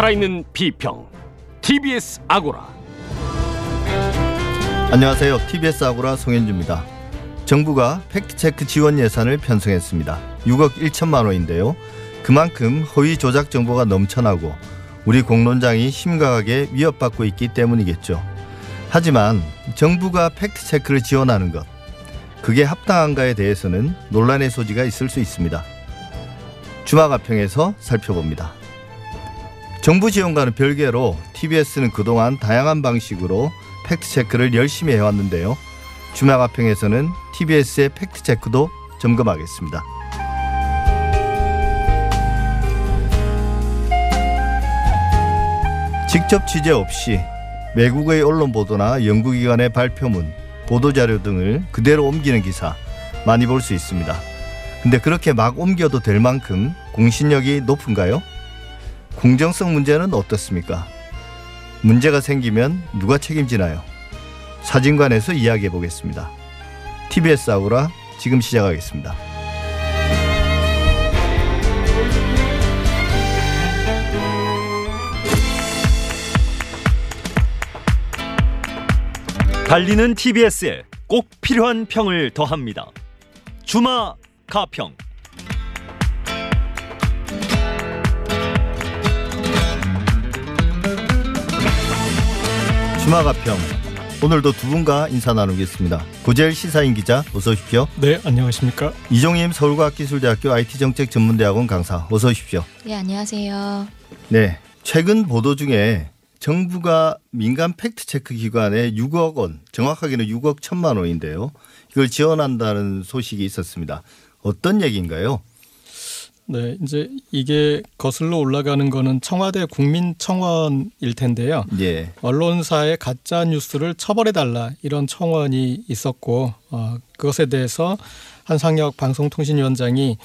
살아있는 비평 TBS 아고라 안녕하세요. TBS 아고라 송현주입니다. 정부가 팩트체크 지원 예산을 편성했습니다. 6억 1천만 원인데요. 그만큼 허위 조작 정보가 넘쳐나고 우리 공론장이 심각하게 위협받고 있기 때문이겠죠. 하지만 정부가 팩트체크를 지원하는 것, 그게 합당한가에 대해서는 논란의 소지가 있을 수 있습니다. 주마가평에서 살펴봅니다. 정부 지원과는 별개로 TBS는 그동안 다양한 방식으로 팩트체크를 열심히 해왔는데요. 주마가평에서는 TBS의 팩트체크도 점검하겠습니다. 직접 취재 없이 외국의 언론 보도나 연구기관의 발표문, 보도자료 등을 그대로 옮기는 기사 많이 볼 수 있습니다. 근데 그렇게 막 옮겨도 될 만큼 공신력이 높은가요? 공정성 문제는 어떻습니까? 문제가 생기면 누가 책임지나요? 사진관에서 이야기해 보겠습니다. TBS 아우라 지금 시작하겠습니다. 달리는 TBS에 꼭 필요한 평을 더합니다. 주마 가평. 주마가평 오늘도 두 분과 인사 나누겠습니다. 고재일 시사인 기자 어서 오십시오. 네, 안녕하십니까? 이종임 서울과학기술대학교 IT정책전문대학원 강사 어서 오십시오. 네, 안녕하세요. 네, 최근 보도 중에 정부가 민간 팩트체크 기관에 6억 원, 정확하게는 6억 1천만 원인데요. 이걸 지원한다는 소식이 있었습니다. 어떤 얘기인가요? 네, 이제 이게 거슬러 올라가는 거는 청와대 국민청원일 텐데요. 예. 언론사의 가짜 뉴스를 처벌해 달라 이런 청원이 있었고 어, 그것에 대해서 한상혁 방송통신위원장이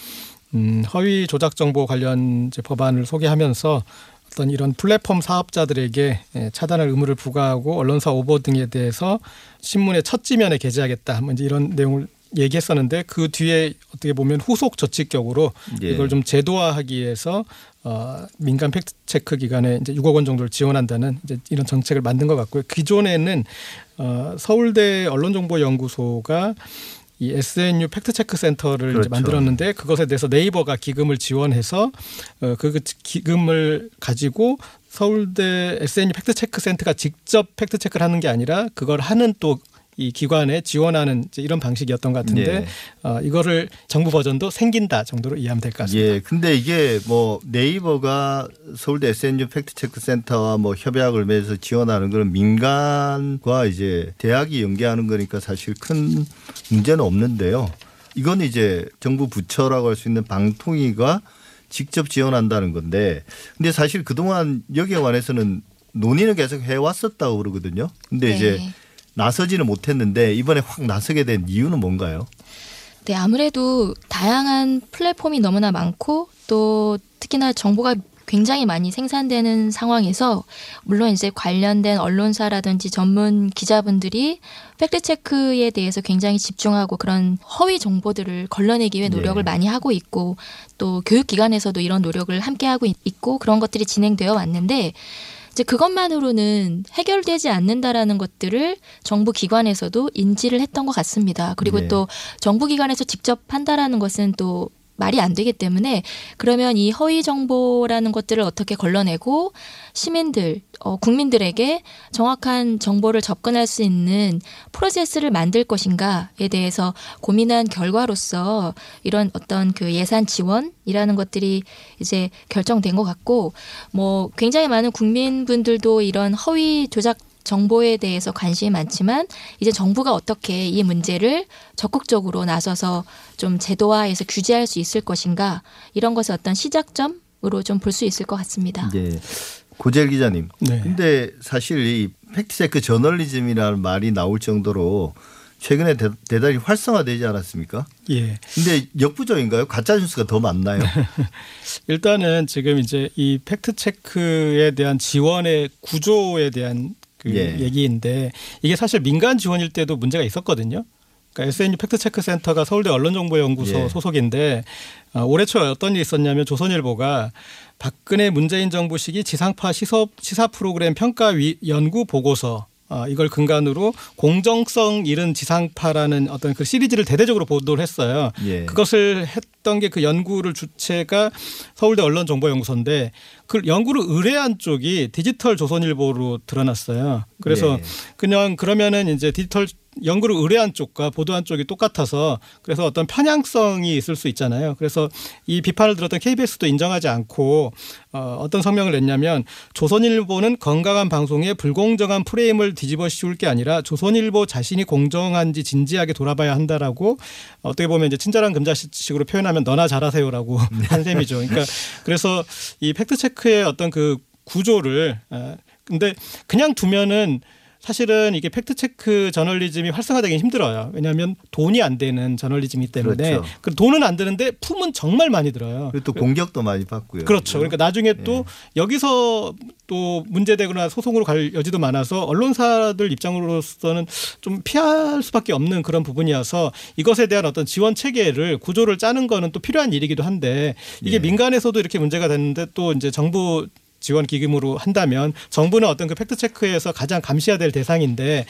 음, 허위 조작 정보 관련 이제 법안을 소개하면서 어떤 이런 플랫폼 사업자들에게 예, 차단할 의무를 부과하고 언론사 오보 등에 대해서 신문의 첫 지면에 게재하겠다. 뭐 이제 이런 내용을 얘기했었는데 그 뒤에 어떻게 보면 후속 조치격으로 예. 이걸 좀 제도화하기 위해서 어, 민간 팩트 체크 기관에 이제 6억 원 정도를 지원한다는 이제 이런 정책을 만든 것 같고요. 기존에는 어, 서울대 언론정보연구소가 이 SNU 팩트체크 센터를 그렇죠. 이제 만들었는데 그것에 대해서 네이버가 기금을 지원해서 어, 그 기금을 가지고 서울대 SNU 팩트체크 센터가 직접 팩트체크를 하는 게 아니라 그걸 하는 또 이 기관에 지원하는 이제 이런 방식이었던 것 같은데 예. 어, 이거를 정부 버전도 생긴다 정도로 이해하면 될 것 같습니다. 예. 근데 이게 뭐 네이버가 서울대 SNU 팩트체크 센터와 뭐 협약을 맺어서 지원하는 거는 민간과 이제 대학이 연계하는 거니까 사실 큰 문제는 없는데요. 이건 이제 정부 부처라고 할 수 있는 방통위가 직접 지원한다는 건데 근데 사실 그동안 여기에 관해서는 논의는 계속 해왔었다고 그러거든요. 근데 네. 이제 나서지는 못했는데 이번에 확 나서게 된 이유는 뭔가요? 네, 아무래도 다양한 플랫폼이 너무나 많고 또 특히나 정보가 굉장히 많이 생산되는 상황에서 물론 이제 관련된 언론사라든지 전문 기자분들이 팩트 체크에 대해서 굉장히 집중하고 그런 허위 정보들을 걸러내기 위해 노력을 네. 많이 하고 있고 또 교육 기관에서도 이런 노력을 함께 하고 있- 있고 그런 것들이 진행되어 왔는데 이제 그것만으로는 해결되지 않는다라는 것들을 정부 기관에서도 인지를 했던 것 같습니다. 그리고 네. 또 정부 기관에서 직접 한다라는 것은 또 말이 안 되기 때문에 그러면 이 허위 정보라는 것들을 어떻게 걸러내고 시민들, 어, 국민들에게 정확한 정보를 접근할 수 있는 프로세스를 만들 것인가에 대해서 고민한 결과로서 이런 어떤 그 예산 지원이라는 것들이 이제 결정된 것 같고 뭐 굉장히 많은 국민분들도 이런 허위 조작 정보에 대해서 관심이 많지만 이제 정부가 어떻게 이 문제를 적극적으로 나서서 좀 제도화해서 규제할 수 있을 것인가 이런 것의 어떤 시작점으로 좀 볼 수 있을 것 같습니다. 예. 고재열 기자님. 네. 근데 사실 이 팩트체크 저널리즘이라는 말이 나올 정도로 최근에 대, 대단히 활성화되지 않았습니까? 예. 근데 역부족인가요? 가짜 뉴스가 더 많나요? 일단은 지금 이제 이 팩트 체크에 대한 지원의 구조에 대한 그 예. 얘기인데 이게 사실 민간 지원일 때도 문제가 있었거든요. 그러니까 SNU 팩트체크 센터가 서울대 언론정보연구소 예. 소속인데 어, 올해 초 어떤 일이 있었냐면 조선일보가 박근혜 문재인 정부 시기 지상파 시사, 시사 프로그램 평가 위, 연구 보고서 어, 이걸 근간으로 공정성 잃은 지상파라는 어떤 그 시리즈를 대대적으로 보도를 했어요. 예. 그것을 했던 게 그 연구를 주체가 서울대 언론정보연구소인데 그 연구를 의뢰한 쪽이 디지털 조선일보로 드러났어요. 그래서 예. 그냥 그러면은 이제 디지털 연구를 의뢰한 쪽과 보도한 쪽이 똑같아서 그래서 어떤 편향성이 있을 수 있잖아요. 그래서 이 비판을 들었던 KBS도 인정하지 않고 어, 어떤 성명을 냈냐면 조선일보는 건강한 방송에 불공정한 프레임을 뒤집어 씌울 게 아니라 조선일보 자신이 공정한지 진지하게 돌아봐야 한다라고 어떻게 보면 이제 친절한 금자식으로 표현하면 너나 잘하세요라고 한 셈이죠. 그러니까 그래서 이 팩트 체크의 어떤 그 구조를 아, 근데 그냥 두면은 사실은 이게 팩트 체크 저널리즘이 활성화되기 힘들어요. 왜냐하면 돈이 안 되는 저널리즘이기 때문에 그렇죠. 그 돈은 안 드는데 품은 정말 많이 들어요. 그리고 또 공격도 많이 받고요. 그렇죠. 그러니까 나중에 또 예. 여기서 또 문제되거나 소송으로 갈 여지도 많아서 언론사들 입장으로서는 좀 피할 수밖에 없는 그런 부분이어서 이것에 대한 어떤 지원 체계를 구조를 짜는 거는 또 필요한 일이기도 한데 이게 예. 민간에서도 이렇게 문제가 됐는데 또 이제 정부 지원 기금으로 한다면 정부는 어떤 그 팩트 체크에서 가장 감시해야 될 대상인데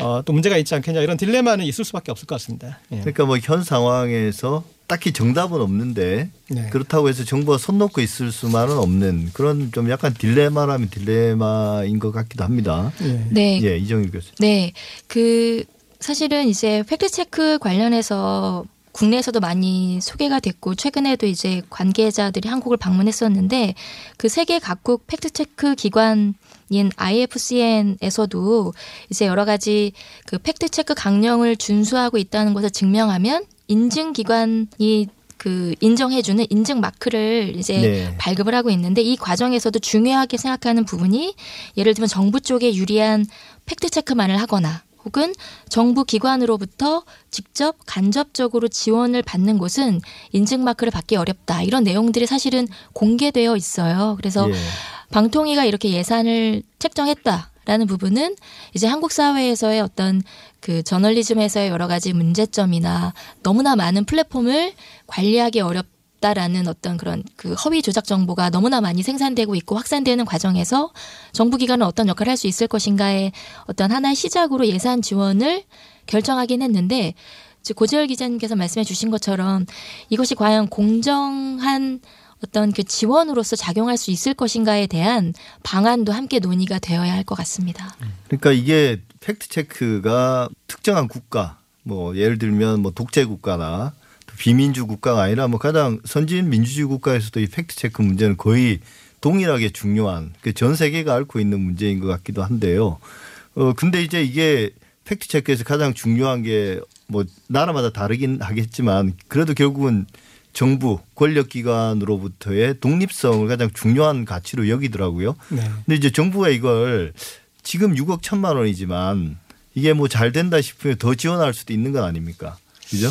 어, 또 문제가 있지 않겠냐 이런 딜레마는 있을 수밖에 없을 것 같습니다. 예. 그러니까 뭐 현 상황에서 딱히 정답은 없는데 네. 그렇다고 해서 정부가 손 놓고 있을 수만은 없는 그런 좀 약간 딜레마라면 딜레마인 것 같기도 합니다. 예. 네. 예, 이정일 교수. 네. 그 사실은 이제 팩트 체크 관련해서 국내에서도 많이 소개가 됐고 최근에도 이제 관계자들이 한국을 방문했었는데 그 세계 각국 팩트 체크 기관인 IFCN에서도 이제 여러 가지 그 팩트 체크 강령을 준수하고 있다는 것을 증명하면 인증 기관이 그 인정해주는 인증 마크를 이제 네. 발급을 하고 있는데 이 과정에서도 중요하게 생각하는 부분이 예를 들면 정부 쪽에 유리한 팩트 체크만을 하거나 혹은 정부 기관으로부터 직접 간접적으로 지원을 받는 곳은 인증 마크를 받기 어렵다. 이런 내용들이 사실은 공개되어 있어요. 그래서 예. 방통위가 이렇게 예산을 책정했다 라는 부분은 이제 한국 사회에서의 어떤 그 저널리즘에서의 여러 가지 문제점이나 너무나 많은 플랫폼을 관리하기 어렵 다라는 어떤 그런 그 허위 조작 정보가 너무나 많이 생산되고 있고 확산되는 과정에서 정부 기관은 어떤 역할을 할 수 있을 것인가의 어떤 하나의 시작으로 예산 지원을 결정하긴 했는데 고재열 기자님께서 말씀해 주신 것처럼 이것이 과연 공정한 어떤 그 지원으로서 작용할 수 있을 것인가에 대한 방안도 함께 논의가 되어야 할 것 같습니다. 그러니까 이게 팩트 체크가 특정한 국가 뭐 예를 들면 뭐 독재 국가나 또 비민주 국가가 아니라 뭐 가장 선진 민주주의 국가에서도 이 팩트 체크 문제는 거의 동일하게 중요한 그전 세계가 앓고 있는 문제인 것 같기도 한데요. 어 근데 이제 이게 팩트 체크에서 가장 중요한 게 뭐 나라마다 다르긴 하겠지만 그래도 결국은 정부 권력 기관으로부터의 독립성을 가장 중요한 가치로 여기더라고요. 네. 근데 이제 정부가 이걸 지금 6억 천만 원이지만 이게 뭐 잘 된다 싶으면 더 지원할 수도 있는 건 아닙니까? 그죠?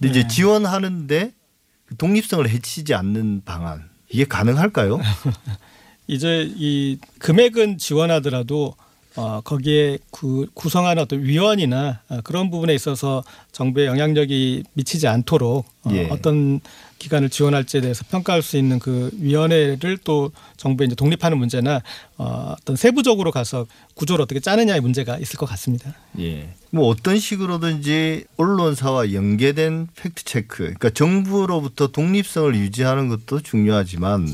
근데 이제 네. 지원하는데 그 독립성을 해치지 않는 방안 이게 가능할까요? 이제 이 금액은 지원하더라도 어, 거기에 구, 구성하는 어떤 위원이나 어, 그런 부분에 있어서 정부의 영향력이 미치지 않도록 어, 예. 어떤 기관을 지원할지에 대해서 평가할 수 있는 그 위원회를 또 정부에 이제 독립하는 문제나 어, 어떤 세부적으로 가서 구조를 어떻게 짜느냐의 문제가 있을 것 같습니다. 예. 뭐 어떤 식으로든지 언론사와 연계된 팩트 체크, 그러니까 정부로부터 독립성을 유지하는 것도 중요하지만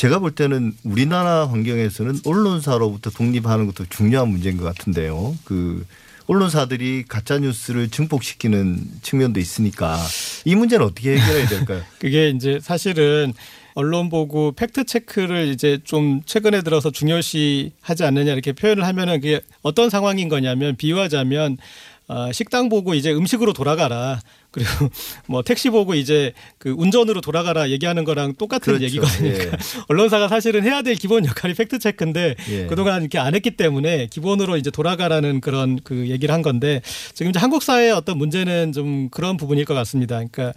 제가 볼 때는 우리나라 환경에서는 언론사로부터 독립하는 것도 중요한 문제인 것 같은데요. 그 언론사들이 가짜 뉴스를 증폭시키는 측면도 있으니까 이 문제는 어떻게 해결해야 될까요? 그게 이제 사실은 언론 보고 팩트 체크를 이제 좀 최근에 들어서 중요시 하지 않느냐 이렇게 표현을 하면은 그게 어떤 상황인 거냐면 비유하자면 어, 식당 보고 이제 음식으로 돌아가라. 그리고 뭐 택시 보고 이제 그 운전으로 돌아가라 얘기하는 거랑 똑같은 그렇죠. 얘기거든요. 예. 언론사가 사실은 해야 될 기본 역할이 팩트 체크인데 예. 그동안 이렇게 안 했기 때문에 기본으로 이제 돌아가라는 그런 그 얘기를 한 건데 지금 이제 한국 사회의 어떤 문제는 좀 그런 부분일 것 같습니다. 그러니까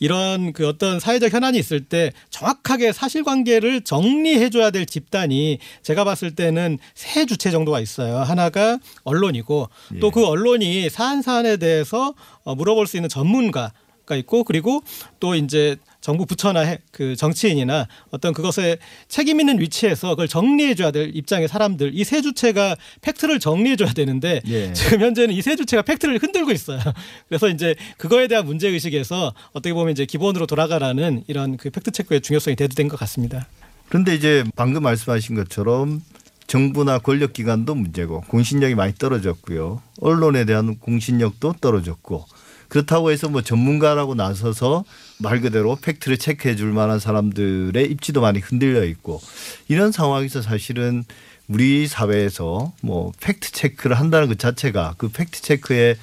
이런 그 어떤 사회적 현안이 있을 때 정확하게 사실관계를 정리해줘야 될 집단이 제가 봤을 때는 세 주체 정도가 있어요. 하나가 언론이고 또 예. 그 언론이 사안 사안에 대해서 어, 물어볼 수 있는 전문가 가 있고 그리고 또 이제 정부 부처나 해- 그 정치인이나 어떤 그것에 책임 있는 위치에서 그걸 정리해 줘야 될 입장의 사람들 이 세 주체가 팩트를 정리해 줘야 되는데 예. 지금 현재는 이 세 주체가 팩트를 흔들고 있어요. 그래서 이제 그거에 대한 문제 의식에서 어떻게 보면 이제 기본으로 돌아가라는 이런 그 팩트 체크의 중요성이 대두된 것 같습니다. 그런데 이제 방금 말씀하신 것처럼 정부나 권력기관도 문제고 공신력이 많이 떨어졌고요. 언론에 대한 공신력도 떨어졌고 그렇다고 해서 뭐 전문가라고 나서서 말 그대로 팩트를 체크해 줄 만한 사람들의 입지도 많이 흔들려 있고 이런 상황에서 사실은 우리 사회에서 뭐 팩트 체크를 한다는 것 자체가 그 팩트 체크의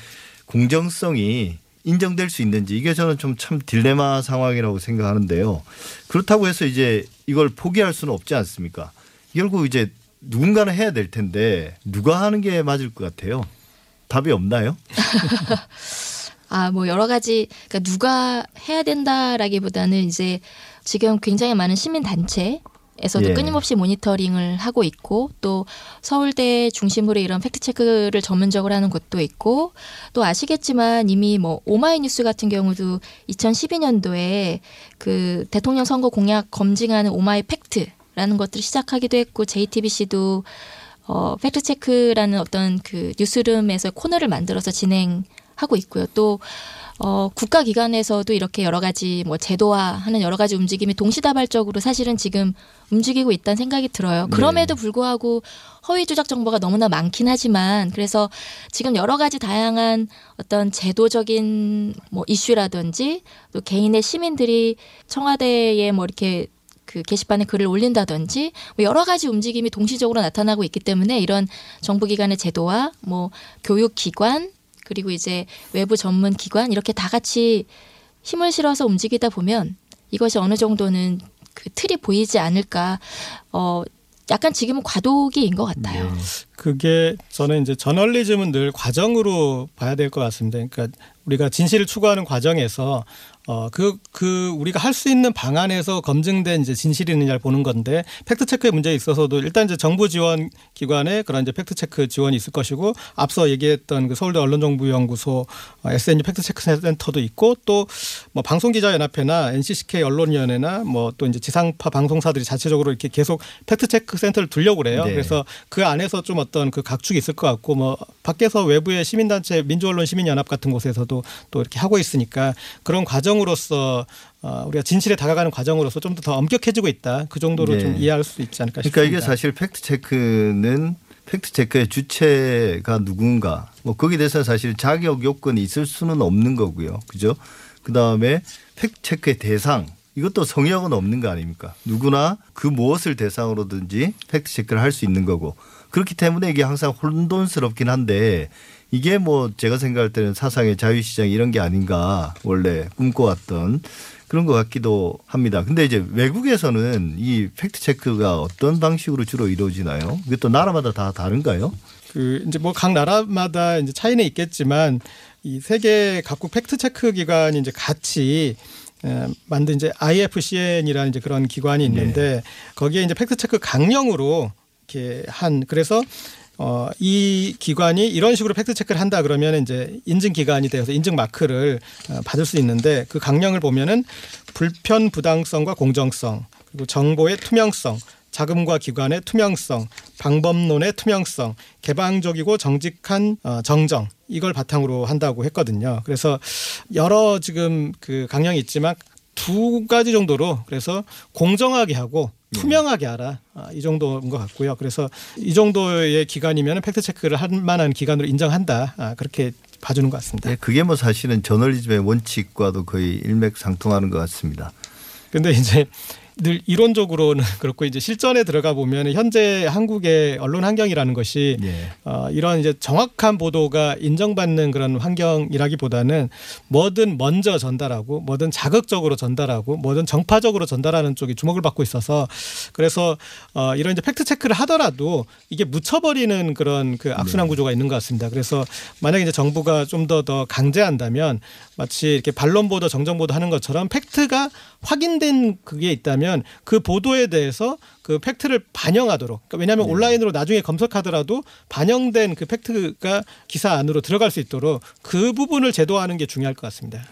공정성이 인정될 수 있는지 이게 저는 좀 참 딜레마 상황이라고 생각하는데요. 그렇다고 해서 이제 이걸 포기할 수는 없지 않습니까? 결국 이제 누군가는 해야 될 텐데 누가 하는 게 맞을 것 같아요? 답이 없나요? 아, 뭐 여러 가지 그러니까 누가 해야 된다라기보다는 이제 지금 굉장히 많은 시민 단체 에서도 예. 끊임없이 모니터링을 하고 있고 또 서울대 중심으로 이런 팩트 체크를 전문적으로 하는 곳도 있고 또 아시겠지만 이미 뭐 오마이뉴스 같은 경우도 2012년도에 그 대통령 선거 공약 검증하는 오마이 팩트라는 것들을 시작하기도 했고 JTBC도 어, 팩트 체크라는 어떤 그 뉴스룸에서 코너를 만들어서 진행 하고 있고요. 또 어, 국가기관에서도 이렇게 여러 가지 뭐 제도화하는 여러 가지 움직임이 동시다발적으로 사실은 지금 움직이고 있다는 생각이 들어요. 그럼에도 불구하고 허위 조작 정보가 너무나 많긴 하지만 그래서 지금 여러 가지 다양한 어떤 제도적인 뭐 이슈라든지 또 개인의 시민들이 청와대에 뭐 이렇게 그 게시판에 글을 올린다든지 뭐 여러 가지 움직임이 동시적으로 나타나고 있기 때문에 이런 정부기관의 제도와 뭐 교육기관 그리고 이제 외부 전문 기관 이렇게 다 같이 힘을 실어서 움직이다 보면 이것이 어느 정도는 그 틀이 보이지 않을까 어 약간 지금은 과도기인 것 같아요. 네. 그게 저는 이제 저널리즘은 늘 과정으로 봐야 될 것 같습니다. 그러니까 우리가 진실을 추구하는 과정에서 어그그 우리가 할 수 있는 방안에서 검증된 이제 진실이 있느냐를 보는 건데 팩트 체크의 문제에 있어서도 일단 이제 정부 지원 기관에 그런 이제 팩트 체크 지원이 있을 것이고 앞서 얘기했던 그 서울대 언론정보연구소 어, SNU 팩트 체크 센터도 있고 또 뭐 방송기자 연합회나 NCCK 언론위원회나 뭐 또 이제 지상파 방송사들이 자체적으로 이렇게 계속 팩트 체크 센터를 두려고 그래요. 네. 그래서 그 안에서 좀 어떤 그 각축이 있을 것 같고 뭐 밖에서 외부의 시민단체 민주언론 시민연합 같은 곳에서도 또 이렇게 하고 있으니까 그런 과정으로서 어, 우리가 진실에 다가가는 과정으로서 좀 더 엄격해지고 있다. 그 정도로 네. 좀 이해할 수 있지 않을까 그러니까 싶습니다. 이게 사실 팩트 체크는 팩트 체크의 주체가 누군가 뭐 거기에 대해서 사실 자격 요건이 있을 수는 없는 거고요. 그죠? 그 다음에 팩트 체크의 대상 이것도 성역은 없는 거 아닙니까? 누구나 그 무엇을 대상으로든지 팩트 체크를 할 수 있는 거고 그렇기 때문에 이게 항상 혼돈스럽긴 한데 이게 뭐 제가 생각할 때는 사상의 자유시장 이런 게 아닌가 원래 꿈꿔왔던 그런 것 같기도 합니다. 근데 이제 외국에서는 이 팩트 체크가 어떤 방식으로 주로 이루어지나요? 이게 또 나라마다 다 다른가요? 그 이제 뭐 각 나라마다 이제 차이는 있겠지만 이 세계 각국 팩트 체크 기관이 이제 같이 에, 만든 이제 IFCN이라는 이제 그런 기관이 있는데 거기에 이제 팩트 체크 강령으로 이렇게 한 그래서 어, 이 기관이 이런 식으로 팩트 체크를 한다 그러면 이제 인증 기관이 되어서 인증 마크를 어, 받을 수 있는데 그 강령을 보면은 불편 부당성과 공정성 그리고 정보의 투명성 자금과 기관의 투명성, 방법론의 투명성, 개방적이고 정직한 어, 정정 이걸 바탕으로 한다고 했거든요. 그래서 여러 지금 그 강령이 있지만 두 가지 정도로 그래서 공정하게 하고 투명하게 하라 아, 이 정도인 것 같고요. 그래서 이 정도의 기간이면 팩트 체크를 할 만한 기관으로 인정한다 아, 그렇게 봐주는 것 같습니다. 네, 그게 뭐 사실은 저널리즘의 원칙과도 거의 일맥상통하는 것 같습니다. 근데 이제 늘 이론적으로는 그렇고 이제 실전에 들어가 보면 현재 한국의 언론 환경이라는 것이 예. 어, 이런 이제 정확한 보도가 인정받는 그런 환경이라기보다는 뭐든 먼저 전달하고 뭐든 자극적으로 전달하고 뭐든 정파적으로 전달하는 쪽이 주목을 받고 있어서 그래서 어, 이런 이제 팩트 체크를 하더라도 이게 묻혀버리는 그런 그 악순환 구조가 있는 것 같습니다. 그래서 만약에 이제 정부가 좀 더더 강제한다면 마치 이렇게 반론 보도 정정 보도 하는 것처럼 팩트가 확인된 그게 있다면 그 보도에 대해서 그 팩트를 반영하도록 그러니까 왜냐하면 온라인으로 나중에 검색하더라도 반영된 그 팩트가 기사 안으로 들어갈 수 있도록 그 부분을 제도화하는 게 중요할 것 같습니다.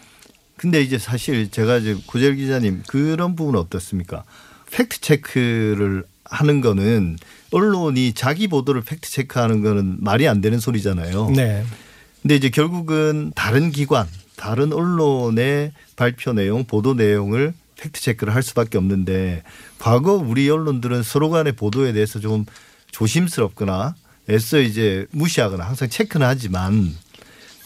근데 이제 사실 제가 이제 구절 기자님 그런 부분은 어떻습니까? 팩트 체크를 하는 거는 언론이 자기 보도를 팩트 체크하는 거는 말이 안 되는 소리잖아요. 네. 근데 이제 결국은 다른 기관, 다른 언론의 발표 내용, 보도 내용을 팩트 체크를 할 수밖에 없는데 과거 우리 언론들은 서로 간의 보도에 대해서 좀 조심스럽거나 애써 이제 무시하거나 항상 체크는 하지만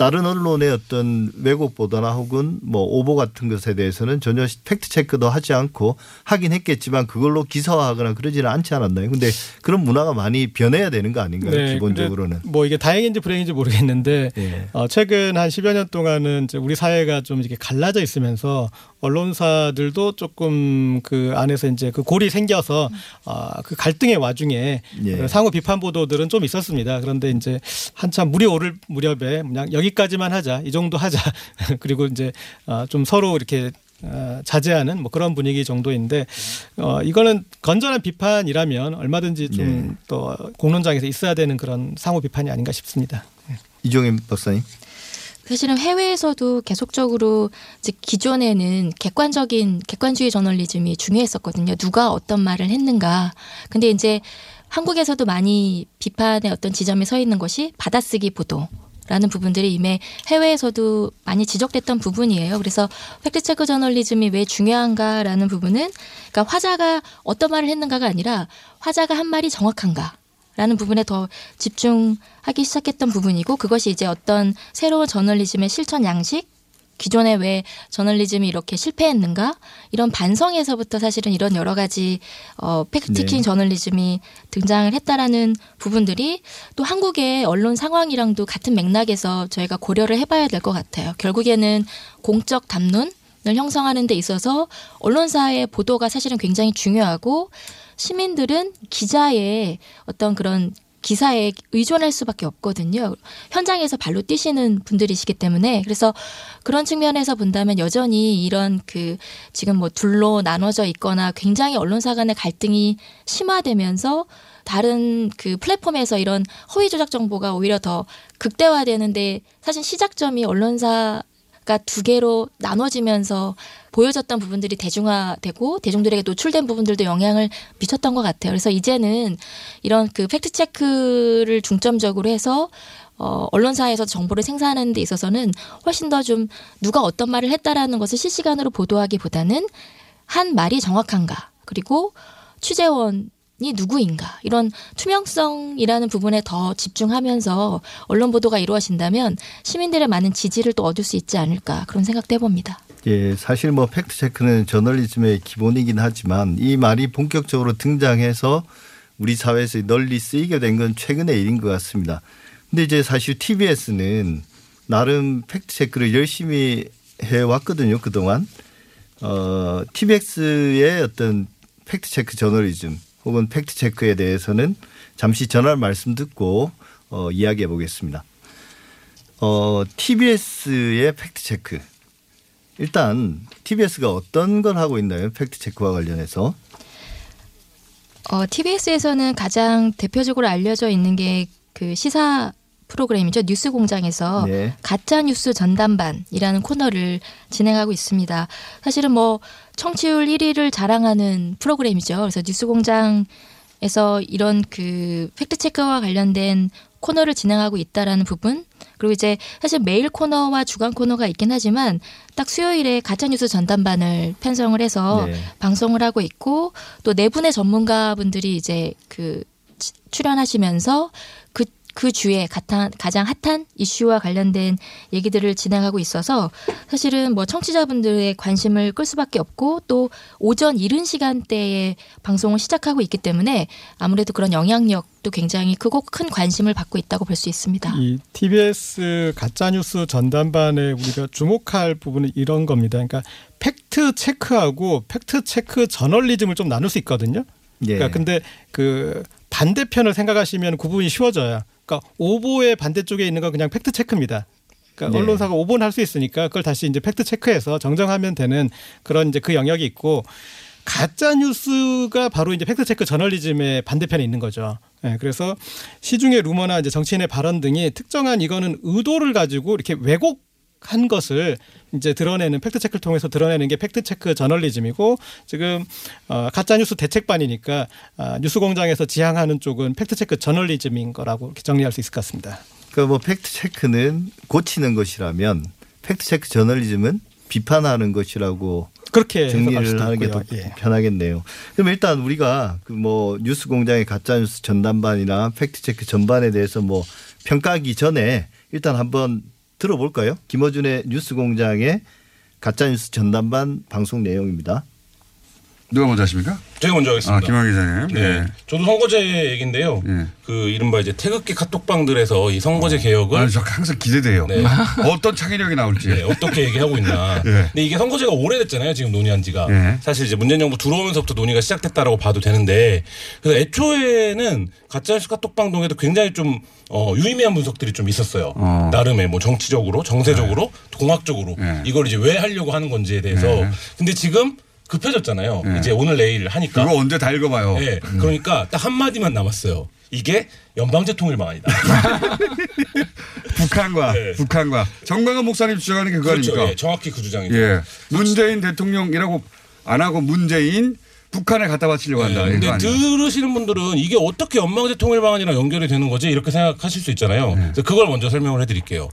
다른 언론의 어떤 왜곡 보도나 혹은 뭐 오보 같은 것에 대해서는 전혀 팩트 체크도 하지 않고 하긴 했겠지만 그걸로 기사화하거나 그러지는 않지 않았나요? 근데 그런 문화가 많이 변해야 되는 거 아닌가요? 네, 기본적으로는. 뭐 이게 다행인지 불행인지 모르겠는데 예. 어, 최근 한 10여 년 동안은 이제 우리 사회가 좀 이렇게 갈라져 있으면서 언론사들도 조금 그 안에서 이제 그 골이 생겨서 아, 그 갈등의 와중에 예. 그 상호 비판 보도들은 좀 있었습니다. 그런데 이제 한참 물이 오를 무렵에 그냥 여기 까지만 하자, 이 정도 하자. 그리고 이제 아, 좀 서로 이렇게 어, 자제하는 뭐 그런 분위기 정도인데 어 이거는 건전한 비판이라면 얼마든지 좀 네. 또 공론장에서 있어야 되는 그런 상호 비판이 아닌가 싶습니다. 이종임 박사님. 사실은 해외에서도 계속적으로 이제 기존에는 객관적인 객관주의 저널리즘이 중요했었거든요. 누가 어떤 말을 했는가. 근데 이제 한국에서도 많이 비판의 어떤 지점에 서 있는 것이 받아쓰기 보도. 라는 부분들이 이미 해외에서도 많이 지적됐던 부분이에요. 그래서 팩트체크 저널리즘이 왜 중요한가라는 부분은 그러니까 화자가 어떤 말을 했는가가 아니라 화자가 한 말이 정확한가. 라는 부분에 더 집중하기 시작했던 부분이고 그것이 이제 어떤 새로운 저널리즘의 실천 양식 기존에 왜 저널리즘이 이렇게 실패했는가 이런 반성에서부터 사실은 이런 여러 가지 어 팩트체킹 네. 저널리즘이 등장을 했다라는 부분들이 또 한국의 언론 상황이랑도 같은 맥락에서 저희가 고려를 해봐야 될 것 같아요. 결국에는 공적 담론 을 형성하는 데 있어서 언론사의 보도가 사실은 굉장히 중요하고 시민들은 기자의 어떤 그런 기사에 의존할 수밖에 없거든요. 현장에서 발로 뛰시는 분들이시기 때문에 그래서 그런 측면에서 본다면 여전히 이런 그 지금 뭐 둘로 나눠져 있거나 굉장히 언론사 간의 갈등이 심화되면서 다른 그 플랫폼에서 이런 허위 조작 정보가 오히려 더 극대화되는데 사실 시작점이 언론사 가 두 개로 나눠지면서 보여졌던 부분들이 대중화되고 대중들에게 노출된 부분들도 영향을 미쳤던 것 같아요. 그래서 이제는 이런 그 팩트 체크를 중점적으로 해서 어, 언론사에서 정보를 생산하는 데 있어서는 훨씬 더 좀 누가 어떤 말을 했다라는 것을 실시간으로 보도하기보다는 한 말이 정확한가 그리고 취재원이 누구인가 이런 투명성이라는 부분에 더 집중하면서 언론 보도가 이루어진다면 시민들의 많은 지지를 또 얻을 수 있지 않을까 그런 생각도 해봅니다. 예, 사실 뭐 팩트 체크는 저널리즘의 기본이긴 하지만 이 말이 본격적으로 등장해서 우리 사회에서 널리 쓰이게 된 건 최근의 일인 것 같습니다. 근데 이제 사실 TBS는 나름 팩트 체크를 열심히 해 왔거든요, 그동안. 어, TBS의 어떤 팩트 체크 저널리즘 혹은 팩트 체크에 대해서는 잠시 전할 말씀 듣고 어, 이야기해 보겠습니다. 어, TBS의 팩트 체크. 일단 TBS가 어떤 걸 하고 있나요? 팩트 체크와 관련해서. 어, TBS에서는 가장 대표적으로 알려져 있는 게 그 시사 프로그램이죠. 뉴스 공장에서 네. 가짜 뉴스 전담반이라는 코너를 진행하고 있습니다. 사실은 뭐 청취율 1위를 자랑하는 프로그램이죠. 그래서 뉴스 공장에서 이런 그 팩트 체크와 관련된 코너를 진행하고 있다라는 부분 그리고 이제 사실 메일 코너와 주간 코너가 있긴 하지만 딱 수요일에 가짜 뉴스 전담반을 편성을 해서 네. 방송을 하고 있고 또 네 분의 전문가분들이 이제 그 치- 출연하시면서 그 그 주에 가장, 핫한 이슈와 관련된 얘기들을 진행하고 있어서 사실은 뭐 청취자분들의 관심을 끌 수밖에 없고 또 오전 이른 시간대에 방송을 시작하고 있기 때문에 아무래도 그런 영향력도 굉장히 크고 큰 관심을 받고 있다고 볼 수 있습니다. 이 TBS 가짜 뉴스 전담반에 우리가 주목할 부분은 이런 겁니다. 그러니까 팩트 체크하고 팩트 체크 저널리즘을 좀 나눌 수 있거든요. 예. 그러니까 근데 그 반대편을 생각하시면 구분이 쉬워져요. 그러니까 오보의 반대쪽에 있는 건 그냥 팩트 체크입니다. 그러니까 네. 언론사가 오보는 할 수 있으니까 그걸 다시 이제 팩트 체크해서 정정하면 되는 그런 이제 그 영역이 있고 가짜 뉴스가 바로 이제 팩트 체크 저널리즘의 반대편에 있는 거죠. 예, 그래서 시중의 루머나 이제 정치인의 발언 등이 특정한 이거는 의도를 가지고 이렇게 왜곡한 것을 이제 드러내는 팩트 체크를 통해서 드러내는 게 팩트 체크 저널리즘이고 지금 어, 가짜 뉴스 대책반이니까 아, 뉴스공장에서 지향하는 쪽은 팩트 체크 저널리즘인 거라고 이렇게 정리할 수 있을 것 같습니다. 그 뭐 팩트 체크는 고치는 것이라면 팩트 체크 저널리즘은 비판하는 것이라고 그렇게 정리를 하는 게 있고요. 더 예. 편하겠네요. 그럼 일단 우리가 그 뭐 뉴스 공장의 가짜 뉴스 전담반이나 팩트 체크 전반에 대해서 뭐 평가하기 전에 일단 한번 들어볼까요? 김어준의 뉴스 공장의 가짜 뉴스 전담반 방송 내용입니다. 누가 먼저 하십니까? 제가 먼저 하겠습니다. 아, 김학 기자님. 네. 저도 선거제 얘기인데요. 예. 그 이른바 이제 태극기 카톡방들에서 이 선거제 개혁을 아, 저 항상 기대돼요. 네. 어떤 창의력이 나올지. 네, 어떻게 얘기하고 있나. 예. 근데 이게 선거제가 오래됐잖아요. 지금 논의한 지가. 예. 사실 이제 문재인 정부 들어오면서부터 논의가 시작됐다라고 봐도 되는데 그래서 애초에는 가짜뉴스 카톡방 동에도 굉장히 좀 어, 유의미한 분석들이 좀 있었어요. 어. 나름의 뭐 정치적으로, 정세적으로, 공학적으로 예. 이걸 이제 왜 하려고 하는 건지에 대해서. 예. 근데 지금 급해졌잖아요. 예. 이제 오늘 내일 하니까. 그거 언제 다 읽어봐요. 네, 그러니까 딱 한마디만 남았어요. 이게 연방제 통일방안이다. 북한과 네. 북한과 정광훈 목사님 주장하는 게 그거 그렇죠. 아닙니까? 예, 정확히 그 주장이죠. 예. 문재인 대통령이라고 안 하고 문재인 북한에 갖다 바치려고 한다. 네, 근데? 들으시는 분들은 이게 어떻게 연방제 통일 방안이랑 연결이 되는 거지 이렇게 생각하실 수 있잖아요. 네. 그래서 그걸 먼저 설명을 해드릴게요.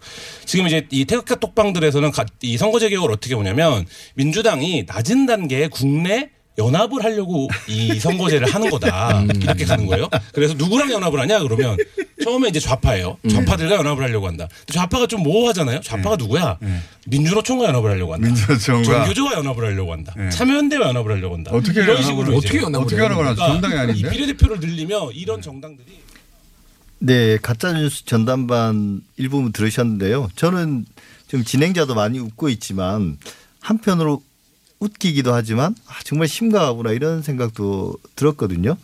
지금 이제 이 태극기 톡방들에서는 가- 이 선거제 개혁을 어떻게 보냐면 민주당이 낮은 단계의 국내 연합을 하려고 이 선거제를 하는 거다 음. 이렇게 가는 거예요. 그래서 누구랑 연합을 하냐 그러면 처음에 이제 좌파예요. 음. 좌파들과 연합을 하려고 한다. 좌파가 좀 모호하잖아요. 좌파가 누구야? 민주노총과 연합을 하려고 한다. 네. 민주노총과 정교조와 연합을 하려고 한다. 네. 참여연대와 연합을 하려고 한다. 어떻게 이런 연합을 식으로 어떻게 연합을 어떻게 하는 거나 정당이 이 아닌데. 비례대표를 늘리면 이런 정당들이 네, 가짜 뉴스 전담반 일부분 들으셨는데요. 저는 지금 진행자도 많이 웃고 있지만 한편으로 웃기기도 하지만 아, 정말 심각하구나 이런 생각도 들었거든요.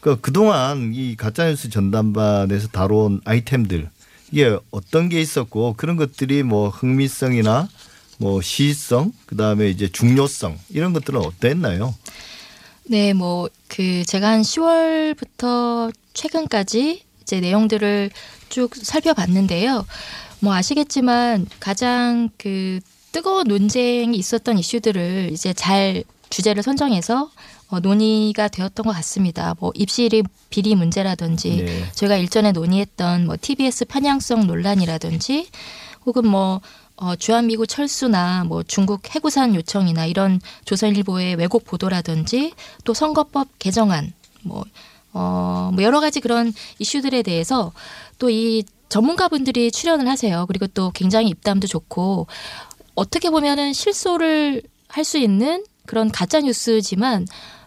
그 그동안 이 가짜 뉴스 전담반에서 다뤄온 아이템들 이게 어떤 게 있었고 그런 것들이 뭐 흥미성이나 뭐 시의성 그다음에 이제 중요성 이런 것들은 어땠나요? 네, 뭐 그 제가 한 10월부터 최근까지 이제 내용들을 쭉 살펴봤는데요. 뭐 아시겠지만 가장 그 뜨거운 논쟁이 있었던 이슈들을 이제 잘 주제를 선정해서 어, 논의가 되었던 것 같습니다. 뭐 입시 비리 문제라든지 네. 저희가 일전에 논의했던 뭐 TBS 편향성 논란이라든지 혹은 뭐 어, 주한미군 철수나 뭐 중국 해구산 요청이나 이런 조선일보의 왜곡 보도라든지 또 선거법 개정안 뭐, 어, 뭐 여러 가지 그런 이슈들에 대해서 또 이 전문가분들이 출연을 하세요. 그리고 또 굉장히 입담도 좋고 어떻게 보면은 실소를 할 수 있는 그런 가짜 뉴스지만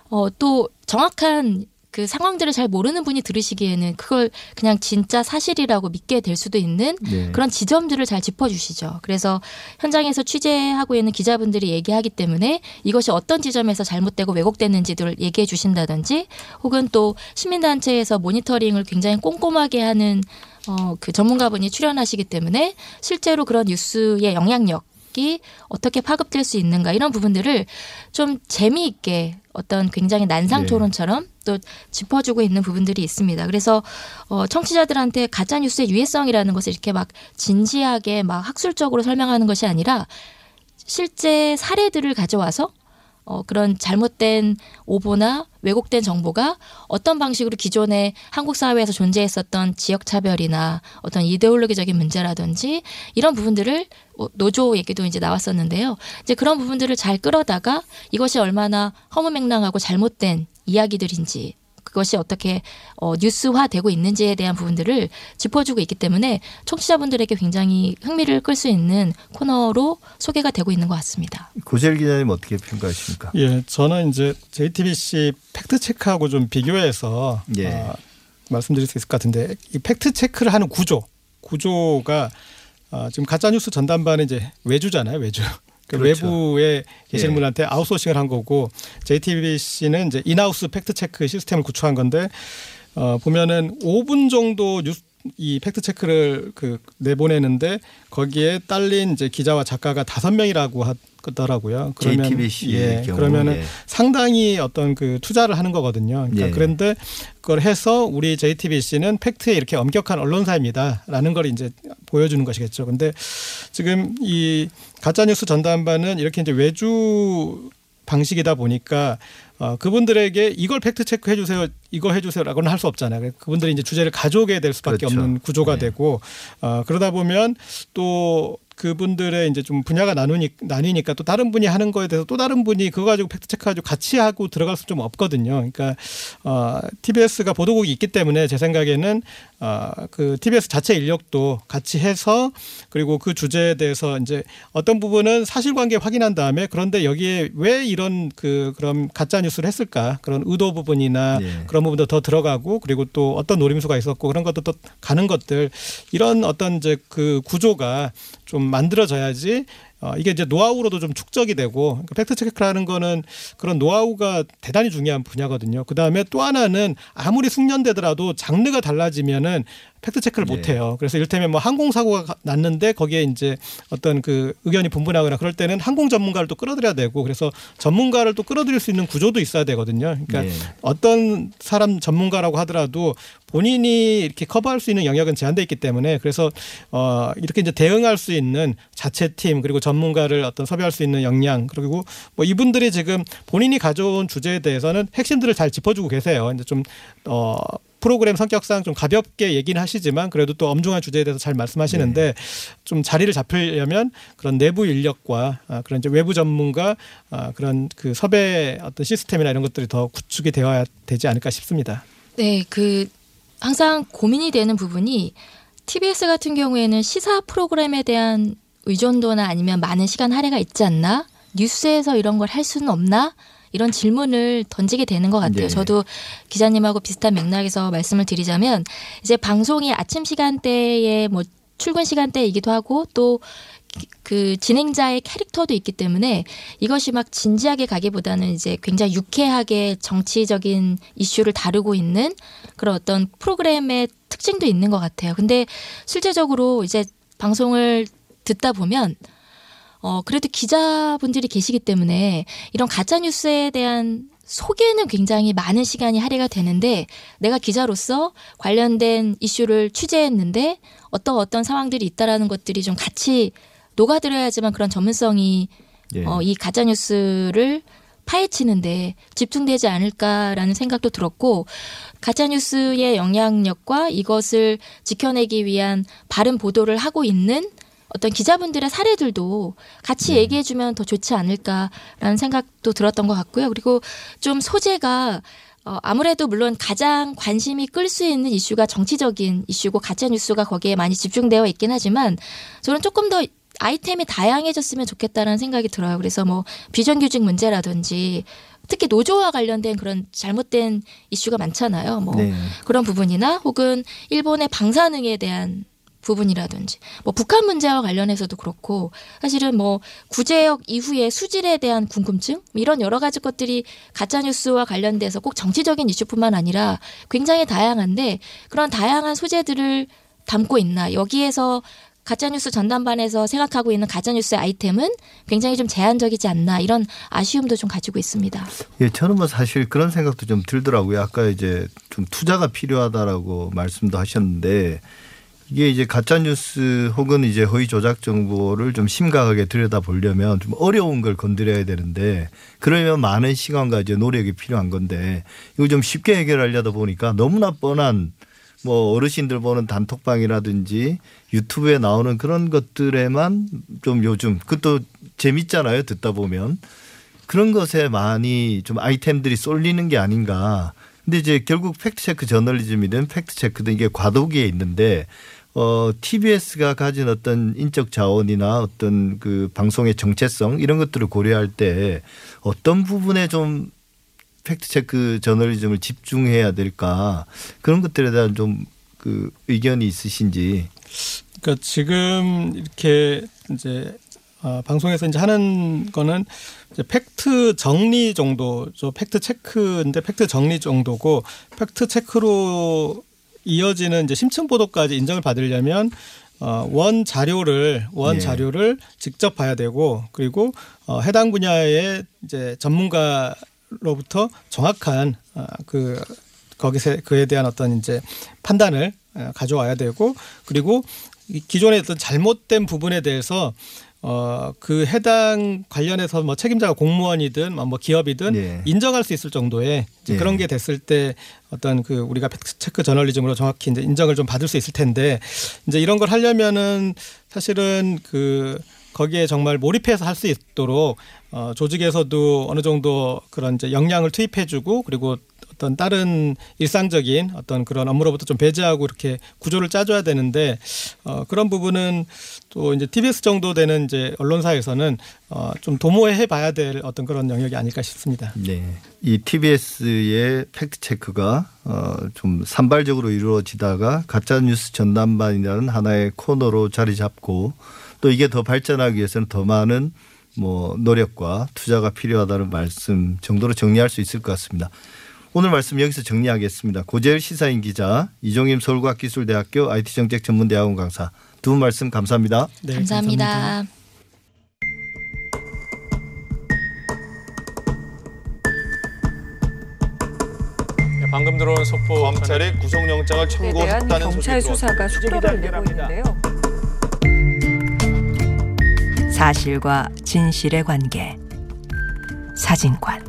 어, 또 정확한 그 상황들을 잘 모르는 분이 들으시기에는 그걸 그냥 진짜 사실이라고 믿게 될 수도 있는 네. 그런 지점들을 잘 짚어주시죠. 그래서 현장에서 취재하고 있는 기자분들이 얘기하기 때문에 이것이 어떤 지점에서 잘못되고 왜곡됐는지를 얘기해 주신다든지 혹은 또 시민단체에서 모니터링을 굉장히 꼼꼼하게 하는 어, 그 전문가분이 출연하시기 때문에 실제로 그런 뉴스의 영향력 이 어떻게 파급될 수 있는가 이런 부분들을 좀 재미있게 어떤 굉장히 난상 네. 토론처럼 또 짚어주고 있는 부분들이 있습니다. 그래서 어, 청취자들한테 가짜 뉴스의 유해성이라는 것을 이렇게 막 진지하게 막 학술적으로 설명하는 것이 아니라 실제 사례들을 가져와서 어, 그런 잘못된 오보나 왜곡된 정보가 어떤 방식으로 기존에 한국 사회에서 존재했었던 지역 차별이나 어떤 이데올로기적인 문제라든지 이런 부분들을 어, 노조 얘기도 이제 나왔었는데요. 이제 그런 부분들을 잘 끌어다가 이것이 얼마나 허무맹랑하고 잘못된 이야기들인지 그것이 어떻게 어, 뉴스화되고 있는지에 대한 부분들을 짚어주고 있기 때문에 청취자분들에게 굉장히 흥미를 끌 수 있는 코너로 소개가 되고 있는 것 같습니다. 고재일 기자님 어떻게 평가하십니까? 예, 저는 이제 JTBC 팩트 체크하고 좀 비교해서 예. 어, 말씀드릴 수 있을 것 같은데 이 팩트 체크를 하는 구조, 구조가 어, 지금 가짜 뉴스 전담반은 이제 외주잖아요, 외주. 그 그렇죠. 외부에 계시는 예. 분한테 아웃소싱을 한 거고 JTBC는 이제 in-house 팩트 체크 시스템을 구축한 건데 어, 보면은 5분 정도 뉴스 이 팩트 체크를 그 내보내는데 거기에 딸린 이제 기자와 작가가 다섯 명이라고 하더라고요. JTBC의 예, 경우, 그러면은 예. 상당히 어떤 그 투자를 하는 거거든요. 그러니까 예. 그런데 그걸 해서 우리 JTBC는 팩트에 이렇게 엄격한 언론사입니다라는 걸 이제 보여주는 것이겠죠. 근데 지금 이 가짜 뉴스 전담반은 이렇게 이제 외주 방식이다 보니까 어, 그분들에게 이걸 팩트 체크해 주세요, 이거 해 주세요라고는 할 수 없잖아요. 그분들이 이제 주제를 가져오게 될 수밖에 그렇죠. 없는 구조가 네. 되고 어, 그러다 보면 또 그분들의 이제 좀 분야가 나누니 나뉘니까 또 다른 분이 하는 거에 대해서 또 다른 분이 그거 가지고 팩트 체크 가지고 같이 하고 들어갈 수 좀 없거든요. 그러니까 어 TBS가 보도국이 있기 때문에 제 생각에는 어 그 TBS 자체 인력도 같이 해서 그리고 그 주제에 대해서 이제 어떤 부분은 사실관계 확인한 다음에 그런데 여기에 왜 이런 그 그런 가짜 뉴스를 했을까 그런 의도 부분이나 예. 그런 부분도 더 들어가고 그리고 또 어떤 노림수가 있었고 그런 것도 또 가는 것들 이런 어떤 이제 그 구조가 좀 만들어져야지 어, 이게 이제 노하우로도 좀 축적이 되고 그러니까 팩트 체크라는 거는 그런 노하우가 대단히 중요한 분야거든요. 그 다음에 또 하나는 아무리 숙련되더라도 장르가 달라지면은 팩트 체크를 예. 못 해요. 그래서 이를테면 뭐 항공 사고가 가- 났는데 거기에 이제 어떤 그 의견이 분분하거나 그럴 때는 항공 전문가를 또 끌어들여야 되고 그래서 전문가를 또 끌어들일 수 있는 구조도 있어야 되거든요. 그러니까 예. 어떤 사람 전문가라고 하더라도 본인이 이렇게 커버할 수 있는 영역은 제한돼 있기 때문에 그래서 어 이렇게 이제 대응할 수 있는 자체 팀 그리고 전문가를 어떤 섭외할 수 있는 역량 그리고 뭐 이분들이 지금 본인이 가져온 주제에 대해서는 핵심들을 잘 짚어주고 계세요. 이제 좀어 프로그램 성격상 좀 가볍게 얘기는 하시지만 그래도 또 엄중한 주제에 대해서 잘 말씀하시는데 좀 자리를 잡히려면 그런 내부 인력과 아, 그런 이제 외부 전문가 아, 그런 그 섭외 어떤 시스템이나 이런 것들이 더 구축이 되어야 되지 않을까 싶습니다. 네, 그 항상 고민이 되는 부분이 TBS 같은 경우에는 시사 프로그램에 대한 의존도나 아니면 많은 시간 할애가 있지 않나? 뉴스에서 이런 걸 할 수는 없나? 이런 질문을 던지게 되는 것 같아요. 네. 저도 기자님하고 비슷한 맥락에서 말씀을 드리자면 이제 방송이 아침 시간대에 뭐 출근 시간대이기도 하고 또 그 진행자의 캐릭터도 있기 때문에 이것이 막 진지하게 가기보다는 이제 굉장히 유쾌하게 정치적인 이슈를 다루고 있는 그런 어떤 프로그램의 특징도 있는 것 같아요. 근데 실제적으로 이제 방송을 듣다 보면 어 그래도 기자분들이 계시기 때문에 이런 가짜 뉴스에 대한 소개는 굉장히 많은 시간이 할애가 되는데 내가 기자로서 관련된 이슈를 취재했는데 어떤 어떤 상황들이 있다라는 것들이 좀 같이 녹아들어야지만 그런 전문성이 예. 어, 이 가짜 뉴스를 파헤치는데 집중되지 않을까라는 생각도 들었고 가짜 뉴스의 영향력과 이것을 지켜내기 위한 바른 보도를 하고 있는 어떤 기자분들의 사례들도 같이 얘기해주면 더 좋지 않을까라는 생각도 들었던 것 같고요. 그리고 좀 소재가 어, 아무래도 물론 가장 관심이 끌 수 있는 이슈가 정치적인 이슈고 가짜 뉴스가 거기에 많이 집중되어 있긴 하지만 저는 조금 더 아이템이 다양해졌으면 좋겠다라는 생각이 들어요. 그래서 뭐 비정규직 문제라든지 특히 노조와 관련된 그런 잘못된 이슈가 많잖아요. 뭐 네. 그런 부분이나 혹은 일본의 방사능에 대한 부분이라든지 뭐 북한 문제와 관련해서도 그렇고 사실은 뭐 구제역 이후의 수질에 대한 궁금증 뭐 이런 여러 가지 것들이 가짜 뉴스와 관련돼서 꼭 정치적인 이슈뿐만 아니라 굉장히 다양한데 그런 다양한 소재들을 담고 있나 여기에서 가짜뉴스 전담반에서 생각하고 있는 가짜뉴스의 아이템은 굉장히 좀 제한적이지 않나 이런 아쉬움도 좀 가지고 있습니다. 예, 저는 뭐 사실 그런 생각도 좀 들더라고요. 아까 이제 좀 투자가 필요하다라고 말씀도 하셨는데 이게 이제 가짜 뉴스 혹은 이제 허위 조작 정보를 좀 심각하게 들여다 보려면 좀 어려운 걸 건드려야 되는데 그러면 많은 시간과 이제 노력이 필요한 건데 이거 좀 쉽게 해결하려다 보니까 너무나 뻔한 뭐 어르신들 보는 단톡방이라든지 유튜브에 나오는 그런 것들에만 좀 요즘 그것도 재밌잖아요 듣다 보면. 그런 것에 많이 좀 아이템들이 쏠리는 게 아닌가. 근데 이제 결국 팩트 체크 저널리즘이든 팩트 체크든 이게 과도기에 있는데 어 TBS가 가진 어떤 인적 자원이나 어떤 그 방송의 정체성 이런 것들을 고려할 때 어떤 부분에 좀 팩트 체크 저널리즘을 집중해야 될까 그런 것들에 대한 좀 그 의견이 있으신지 그러니까 지금 이렇게 이제 어, 방송에서 이제 하는 거는 이제 팩트 정리 정도죠. 팩트 체크인데 팩트 정리 정도고 팩트 체크로 이어지는 이제 심층 보도까지 인정을 받으려면 어, 원 자료를 원 예. 자료를 직접 봐야 되고 그리고 어, 해당 분야의 이제 전문가로부터 정확한 어, 그 거기서 그에 대한 어떤 이제 판단을 어, 가져와야 되고 그리고 이 기존의 어떤 잘못된 부분에 대해서 어, 그 해당 관련해서 뭐 책임자가 공무원이든 뭐 기업이든 예. 인정할 수 있을 정도의 이제 예. 그런 게 됐을 때 어떤 그 우리가 팩트 체크 저널리즘으로 정확히 이제 인정을 좀 받을 수 있을 텐데 이제 이런 걸 하려면은 사실은 그 거기에 정말 몰입해서 할 수 있도록 어, 조직에서도 어느 정도 그런 이제 역량을 투입해주고 그리고 어떤 다른 일상적인 어떤 그런 업무로부터 좀 배제하고 이렇게 구조를 짜줘야 되는데 어, 그런 부분은 또 이제 TBS 정도 되는 이제 언론사에서는 어, 좀 도모해 봐야 될 어떤 그런 영역이 아닐까 싶습니다. 네. 이 TBS의 팩트 체크가 어, 좀 산발적으로 이루어지다가 가짜 뉴스 전담반이라는 하나의 코너로 자리 잡고 또 이게 더 발전하기 위해서는 더 많은 뭐 노력과 투자가 필요하다는 말씀 정도로 정리할 수 있을 것 같습니다. 오늘 말씀 여기서 정리하겠습니다. 고재일 시사인 기자, 이종임 서울과학기술대학교 IT정책전문대학원 강사 두 분 말씀 감사합니다. 네, 감사합니다. 방금 들어온 속보 검찰이 구속영장을 에 대한 청구했다는 경찰 수사가 속도를 내고 있는데요. 사실과 진실의 관계 사진관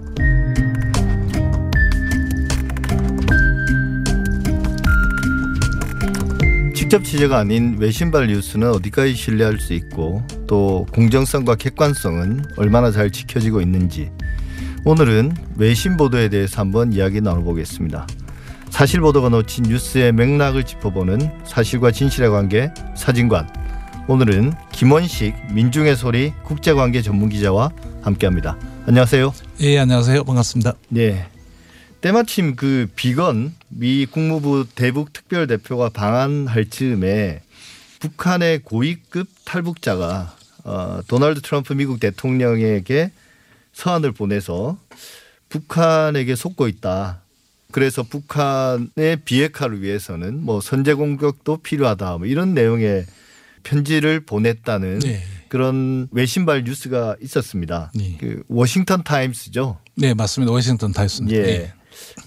직접 취재가 아닌 외신발 뉴스는 어디까지 신뢰할 수 있고 또 공정성과 객관성은 얼마나 잘 지켜지고 있는지 오늘은 외신 보도에 대해서 한번 이야기 나눠보겠습니다. 사실 보도가 놓친 뉴스의 맥락을 짚어보는 사실과 진실의 관계 사진관 오늘은 김원식 민중의 소리 국제관계 전문기자와 함께합니다. 안녕하세요. 예, 안녕하세요. 반갑습니다. 네. 때마침 그 비건 미 국무부 대북 특별 대표가 방한할 즈음에 북한의 고위급 탈북자가 어, 도널드 트럼프 미국 대통령에게 서한을 보내서 북한에게 속고 있다. 그래서 북한의 비핵화를 위해서는 뭐 선제 공격도 필요하다. 뭐 이런 내용의 편지를 보냈다는 네. 그런 외신발 뉴스가 있었습니다. 네. 그 워싱턴 타임스죠. 네, 맞습니다. 워싱턴 타임스입니다. 예. 예.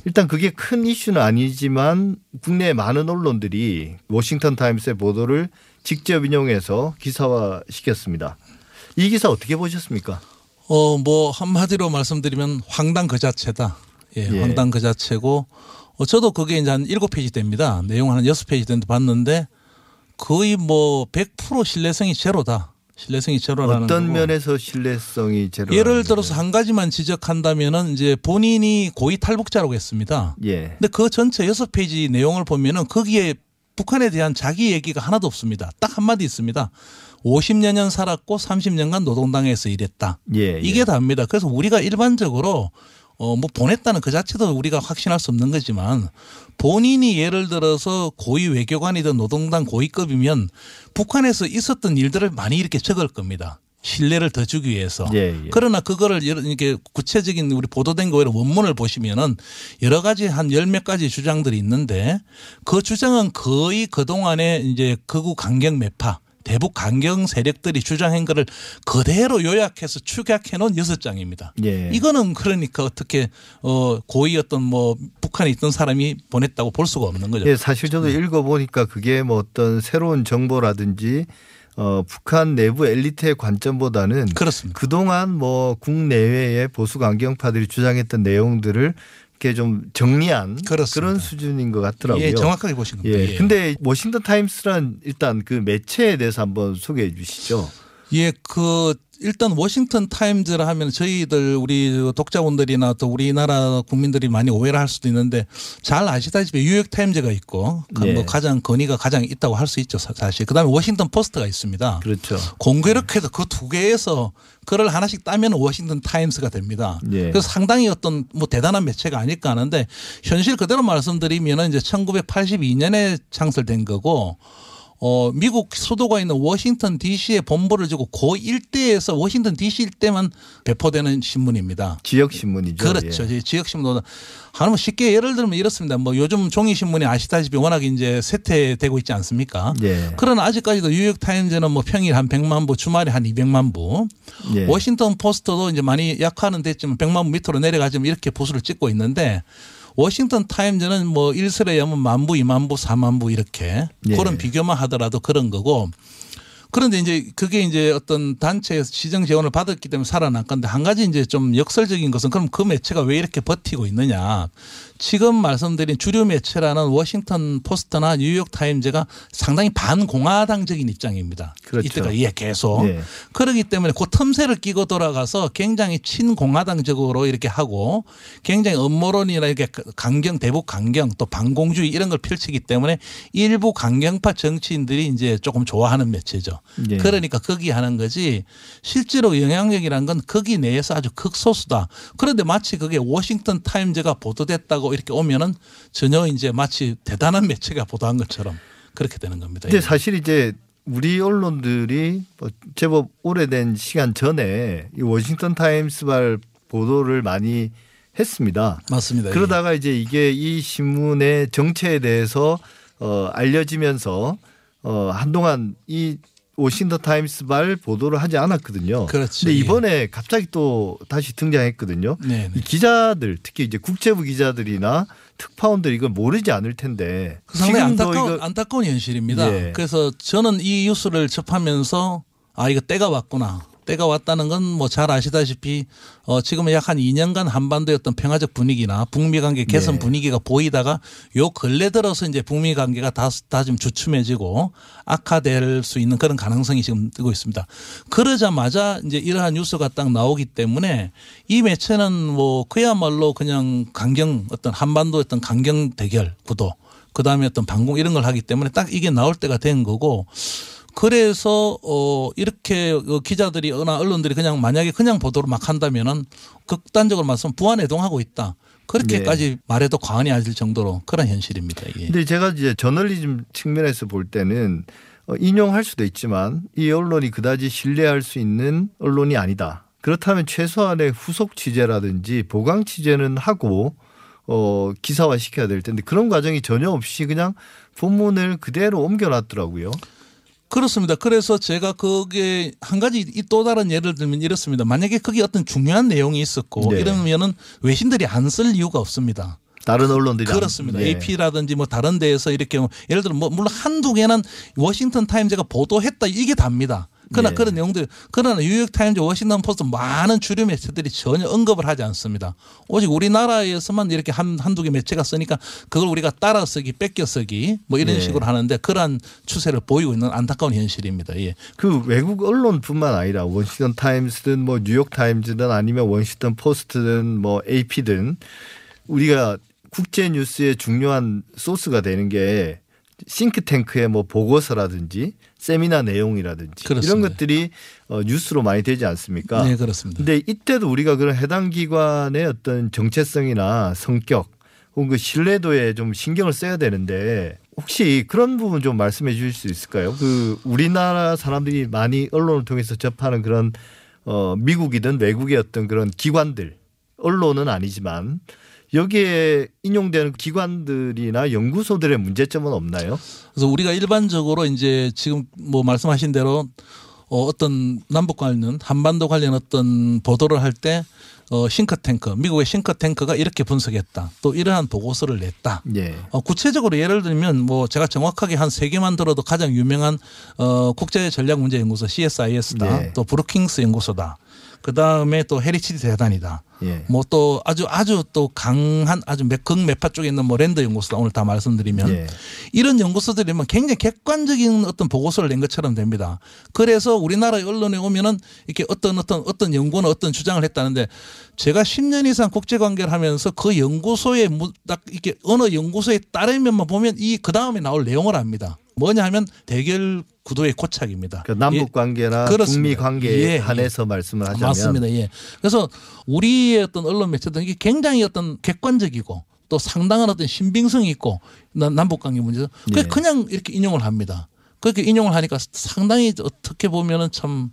일단 그게 큰 이슈는 아니지만 국내 많은 언론들이 워싱턴 타임스의 보도를 직접 인용해서 기사화 시켰습니다. 이 기사 어떻게 보셨습니까? 어, 뭐 한마디로 말씀드리면 황당 그 자체다. 예, 예. 황당 그 자체고 어, 저도 그게 이제 한 일곱 페이지 됩니다. 내용 한 여섯 페이지 되는데 봤는데 거의 뭐 100% 신뢰성이 제로다. 신뢰성이 제로라는 어떤 거고. 면에서 신뢰성이 제로? 예를 들어서 한 가지만 지적한다면은 이제 본인이 고위 탈북자라고 했습니다. 예. 근데 그 전체 여섯 페이지 내용을 보면은 거기에 북한에 대한 자기 얘기가 하나도 없습니다. 딱 한마디 있습니다. 50여 년 살았고 30년간 노동당에서 일했다. 예, 예. 이게 답니다. 그래서 우리가 일반적으로 어 뭐 보냈다는 그 자체도 우리가 확신할 수 없는 거지만 본인이 예를 들어서 고위 외교관이든 노동당 고위급이면 북한에서 있었던 일들을 많이 이렇게 적을 겁니다. 신뢰를 더 주기 위해서. 예, 예. 그러나 그거를 이렇게 구체적인 우리 보도된 거에 원문을 보시면은 여러 가지 한 열 몇 가지 주장들이 있는데 그 주장은 거의 그동안에 이제 극우 강경 매파 대북 강경 세력들이 주장한 거를 그대로 요약해서 축약해 놓은 여섯 장입니다. 예. 이거는 그러니까 어떻게 어 고위 어떤 뭐 북한에 있던 사람이 보냈다고 볼 수가 없는 거죠. 예, 사실 저도 읽어 보니까 그게 뭐 어떤 새로운 정보라든지 어, 북한 내부 엘리트의 관점보다는 그렇습니다. 그동안 뭐 국내외의 보수 강경파들이 주장했던 내용들을 이렇게 좀 정리한 그렇습니다. 그런 수준인 것 같더라고요. 예, 정확하게 보신 겁니다. 예. 예. 근데 워싱턴 타임스란 일단 그 매체에 대해서 한번 소개해 주시죠. 예, 그 일단 워싱턴 타임즈라 하면 저희들 우리 독자분들이나 또 우리나라 국민들이 많이 오해를 할 수도 있는데 잘 아시다시피 뉴욕 타임즈가 있고 그 네. 뭐 가장 권위가 가장 있다고 할 수 있죠 사- 사실. 그다음에 워싱턴 포스트가 있습니다. 그렇죠. 공교롭게도 그 두 개에서 그걸 하나씩 따면 워싱턴 타임스가 됩니다. 예. 그래서 상당히 어떤 뭐 대단한 매체가 아닐까 하는데 현실 그대로 말씀드리면은 이제 1982년에 창설된 거고 어 미국 수도가 있는 워싱턴 DC에 본부를 두고 그 일대에서 워싱턴 DC 일대만 배포되는 신문입니다. 지역 신문이죠. 그렇죠. 예. 지역 신문보다 하나면 쉽게 예를 들면 이렇습니다. 뭐 요즘 종이 신문이 아시다시피 워낙 이제 쇠퇴되고 있지 않습니까? 예. 그러나 아직까지도 뉴욕 타임즈는 뭐 평일 한 100만 부, 주말에 한 200만 부. 예. 워싱턴 포스트도 이제 많이 약화는 됐지만 100만 부 밑으로 내려가지만 이렇게 부수를 찍고 있는데 워싱턴 타임즈는 뭐 일설에 하면 만 부, 2만 부, 4만 부 이렇게 예. 그런 비교만 하더라도 그런 거고 그런데 이제 그게 이제 어떤 단체에서 재정 지원을 받았기 때문에 살아난 건데 한 가지 이제 좀 역설적인 것은 그럼 그 매체가 왜 이렇게 버티고 있느냐. 지금 말씀드린 주류 매체라는 워싱턴 포스트나 뉴욕 타임즈가 상당히 반공화당적인 입장입니다. 그렇죠. 이때가 예 계속. 예. 그러기 때문에 그 틈새를 끼고 돌아가서 굉장히 친공화당적으로 이렇게 하고 굉장히 음모론이나 이렇게 강경 대북 강경 또 반공주의 이런 걸 펼치기 때문에 일부 강경파 정치인들이 이제 조금 좋아하는 매체죠. 예. 그러니까 거기 하는 거지 실제로 영향력이란 건 거기 내에서 아주 극소수다. 그런데 마치 그게 워싱턴 타임즈가 보도됐다고 이렇게 오면은 전혀 이제 마치 대단한 매체가 보도한 것처럼 그렇게 되는 겁니다. 근데 사실 이제 우리 언론들이 뭐 제법 오래된 시간 전에 이 워싱턴 타임스발 보도를 많이 했습니다. 맞습니다. 예. 그러다가 이제 이게 이 신문의 정체에 대해서 어 알려지면서 어 한동안 이 워싱턴 타임스 발 보도를 하지 않았거든요. 그렇죠. 근데 예. 이번에 갑자기 또 다시 등장했거든요. 네, 네. 이 기자들 특히 이제 국제부 기자들이나 특파원들 이걸 모르지 않을 텐데 그 상당히 안타까운, 이거 안타까운 현실입니다. 예. 그래서 저는 이 뉴스를 접하면서 아 이거 때가 왔구나. 때가 왔다는 건 뭐 잘 아시다시피 어 지금은 약 한 2년간 한반도의 어떤 평화적 분위기나 북미 관계 개선 네. 분위기가 보이다가 요 근래 들어서 이제 북미 관계가 다다좀 주춤해지고 악화될 수 있는 그런 가능성이 지금 뜨고 있습니다. 그러자마자 이제 이러한 뉴스가 딱 나오기 때문에 이 매체는 뭐 그야말로 그냥 강경 어떤 한반도 어떤 강경 대결 구도 그 다음에 어떤 방공 이런 걸 하기 때문에 딱 이게 나올 때가 된 거고 그래서 어 이렇게 그 기자들이나 언론들이 그냥 만약에 그냥 보도를 막 한다면은 극단적으로 말씀 부안해동하고 있다. 그렇게까지 말해도 과언이 아닐 정도로 그런 현실입니다. 예. 근데 제가 이제 저널리즘 측면에서 볼 때는 어, 인용할 수도 있지만 이 언론이 그다지 신뢰할 수 있는 언론이 아니다. 그렇다면 최소한의 후속 취재라든지 보강 취재는 하고 어 기사화 시켜야 될 텐데 그런 과정이 전혀 없이 그냥 본문을 그대로 옮겨놨더라고요. 그렇습니다. 그래서 제가 그게 한 가지 이또 다른 예를 들면 이렇습니다. 만약에 그게 어떤 중요한 내용이 있었고 네. 이러면은 외신들이 안 쓸 이유가 없습니다. 다른 언론들이 안- 그렇습니다. 예. AP라든지 뭐 다른 데에서 이렇게 뭐 예를 들어 뭐 물론 한두 개는 워싱턴 타임즈가 보도했다 이게 답니다. 그러나 예. 그런 내용들 그러나 뉴욕 타임즈, 워싱턴 포스트 많은 주류 매체들이 전혀 언급을 하지 않습니다. 오직 우리나라에서만 이렇게 한 한두 개 매체가 쓰니까 그걸 우리가 따라 쓰기, 베껴 쓰기 뭐 이런 예. 식으로 하는데 그러한 추세를 보이고 있는 안타까운 현실입니다. 예. 그 외국 언론뿐만 아니라 워싱턴 타임스든 뭐 뉴욕 타임즈든 아니면 워싱턴 포스트든 뭐 AP든 우리가 국제 뉴스의 중요한 소스가 되는 게 싱크탱크의 뭐 보고서라든지 세미나 내용이라든지 이런 그렇습니다. 것들이 어, 뉴스로 많이 되지 않습니까? 네, 그렇습니다. 근데 이때도 우리가 그런 해당 기관의 어떤 정체성이나 성격 혹은 그 신뢰도에 좀 신경을 써야 되는데 혹시 그런 부분 좀 말씀해 주실 수 있을까요? 그 우리나라 사람들이 많이 언론을 통해서 접하는 그런 어 미국이든 외국의 어떤 그런 기관들 언론은 아니지만 여기에 인용되는 기관들이나 연구소들의 문제점은 없나요? 그래서 우리가 일반적으로 이제 지금 뭐 말씀하신 대로 어, 어떤 남북 관련 한반도 관련 어떤 보도를 할 때 어, 싱크탱크 미국의 싱크탱크가 이렇게 분석했다. 또 이러한 보고서를 냈다. 예. 어, 구체적으로 예를 들면 뭐 제가 정확하게 한 세 개만 들어도 가장 유명한 어, 국제 전략 문제 연구소 CSIS다. 네. 또 브루킹스 연구소다. 그 다음에 또 헤리티지 재단이다. 예. 뭐또 아주 아주 또 강한 아주 매- 극매파 쪽에 있는 뭐 랜드 연구소다 오늘 다 말씀드리면 예. 이런 연구소들이면 굉장히 객관적인 어떤 보고서를 낸 것처럼 됩니다. 그래서 우리나라 언론에 오면은 이렇게 어떤 어떤 어떤 연구는 어떤 주장을 했다는데 제가 10년 이상 국제 관계를 하면서 그 연구소에 무- 딱 이렇게 어느 연구소에 따르면만 보면 이 그 다음에 나올 내용을 압니다. 뭐냐 하면 대결 구도의 고착입니다. 그 남북 예. 관계나 그렇습니다. 북미 관계에 예, 한해서 말씀을 하자면 맞습니다. 예. 그래서 우리의 어떤 언론 매체들은 이게 굉장히 어떤 객관적이고 또 상당한 어떤 신빙성이 있고 남- 남북 관계 문제도 예. 그냥 이렇게 인용을 합니다. 그렇게 인용을 하니까 상당히 어떻게 보면은 참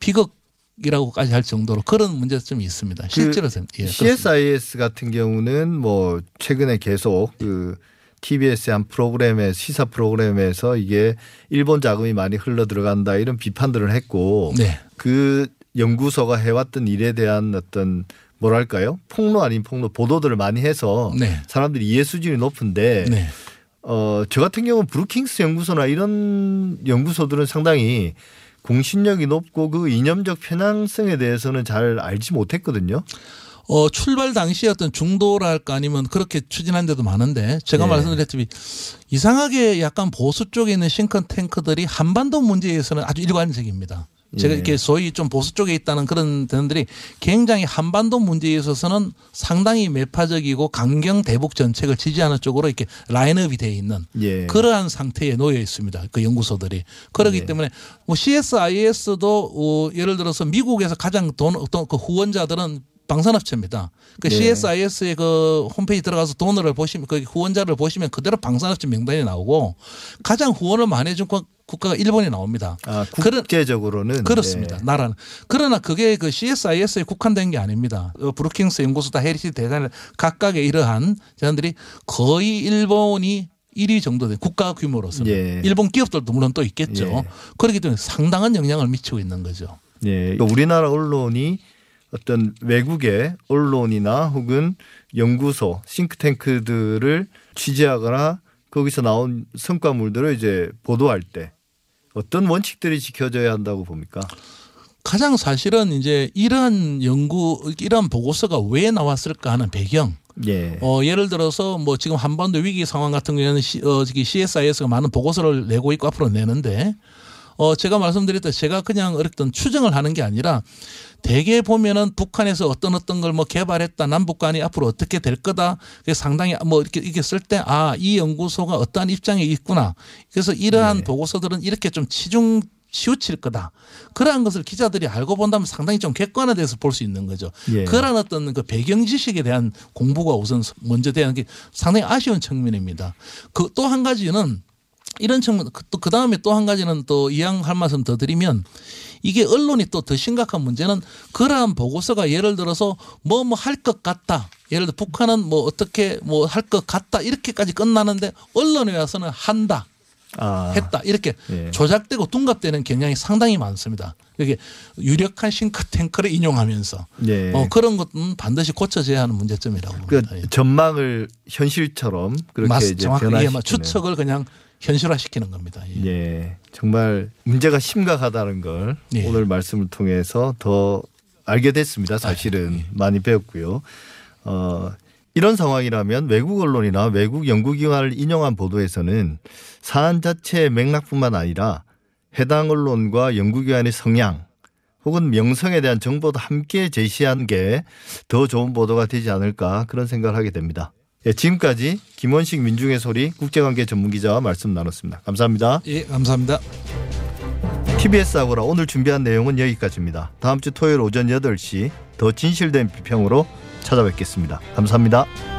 비극 이라고까지 할 정도로 그런 문제점이 있습니다. 실제로 생- 예, 그렇습니다. CSIS 같은 경우는 뭐 최근에 계속 그 TBS의 한 프로그램에 시사 프로그램에서 이게 일본 자금이 많이 흘러 들어간다 이런 비판들을 했고 네. 그 연구소가 해왔던 일에 대한 어떤 뭐랄까요 폭로 아닌 폭로 보도들을 많이 해서 네. 사람들이 이해 수준이 높은데 네. 어, 저 같은 경우는 브루킹스 연구소나 이런 연구소들은 상당히 공신력이 높고 그 이념적 편향성에 대해서는 잘 알지 못했거든요. 어, 출발 당시에 어떤 중도랄까 아니면 그렇게 추진한 데도 많은데 제가 예. 말씀드렸듯이 이상하게 약간 보수 쪽에 있는 싱크탱크들이 한반도 문제에서는 아주 일관적입니다. 제가 예. 이렇게 소위 좀 보수 쪽에 있다는 그런 대원들이 굉장히 한반도 문제에 있어서는 상당히 매파적이고 강경 대북 정책을 지지하는 쪽으로 이렇게 라인업이 되어 있는 예. 그러한 상태에 놓여 있습니다. 그 연구소들이. 그렇기 네. 때문에 뭐 CSIS도 어 예를 들어서 미국에서 가장 돈 어떤 그 후원자들은 방산업체입니다. 그 네. CSIS의 그 홈페이지 들어가서 돈을 보시면 그 후원자를 보시면 그대로 방산업체 명단이 나오고 가장 후원을 많이 해준 국- 국가가 일본이 나옵니다. 아, 국제적으로는 그렇습니다. 네. 나라는. 그러나 그게 그 CSIS에 국한된 게 아닙니다. 어, 브루킹스 연구소다 헤리티지 재단을 각각의 이러한 제안들이 거의 일본이 1위 정도 된 국가 규모로서는 예. 일본 기업들도 물론 또 있겠죠. 예. 그렇기 때문에 상당한 영향을 미치고 있는 거죠. 예. 그러니까 우리나라 언론이 어떤 외국의 언론이나 혹은 연구소, 싱크탱크들을 취재하거나 거기서 나온 성과물들을 이제 보도할 때 어떤 원칙들이 지켜져야 한다고 봅니까? 가장 사실은 이제 이러한 연구, 이러한 보고서가 왜 나왔을까 하는 배경. 예. 어, 예를 들어서 뭐 지금 한반도 위기 상황 같은 경우에는 시, 어, CSIS가 많은 보고서를 내고 있고 앞으로 내는데 어, 제가 말씀드렸듯 제가 그냥 어떤 추정을 하는 게 아니라 대개 보면은 북한에서 어떤 어떤 걸 뭐 개발했다 남북 간이 앞으로 어떻게 될 거다 그게 상당히 뭐 이렇게 이렇게 쓸 때 아 이 연구소가 어떠한 입장에 있구나 그래서 이러한 네. 보고서들은 이렇게 좀 치중 치우칠 거다. 그러한 것을 기자들이 알고 본다면 상당히 좀 객관화돼서 볼 수 있는 거죠. 예. 그러한 어떤 그 배경 지식에 대한 공부가 우선 먼저 되는 게 상당히 아쉬운 측면입니다. 그 또 한 가지는 이런 측면 또 그 다음에 또 한 가지는 또 이양할 말씀 더 드리면 이게 언론이 또 더 심각한 문제는 그러한 보고서가 예를 들어서 뭐 뭐 할 것 같다. 예를 들어 북한은 뭐 어떻게 뭐 할 것 같다 이렇게까지 끝나는데 언론에 와서는 한다. 아. 했다 이렇게 예. 조작되고 둔갑되는 경향이 상당히 많습니다. 이게 유력한 싱크탱크를 인용하면서 예. 어, 그런 것은 반드시 고쳐져야 하는 문제점이라고 그 봅니다. 예. 전망을 현실처럼 그렇게 맞- 이제 예, 변화시키는 뭐 추측을 그냥 현실화시키는 겁니다. 예. 예. 정말 문제가 심각하다는 걸 예. 오늘 말씀을 통해서 더 알게 됐습니다. 사실은 예. 많이 배웠고요. 어, 이런 상황이라면 외국 언론이나 외국 연구기관을 인용한 보도에서는 사안 자체의 맥락뿐만 아니라 해당 언론과 연구기관의 성향 혹은 명성에 대한 정보도 함께 제시한 게 더 좋은 보도가 되지 않을까 그런 생각을 하게 됩니다. 예, 지금까지 김원식 민중의 소리 국제관계 전문기자와 말씀 나눴습니다. 감사합니다. 예, 감사합니다. TBS 아고라 오늘 준비한 내용은 여기까지입니다. 다음 주 토요일 오전 8시 더 진실된 비평으로 찾아뵙겠습니다. 감사합니다.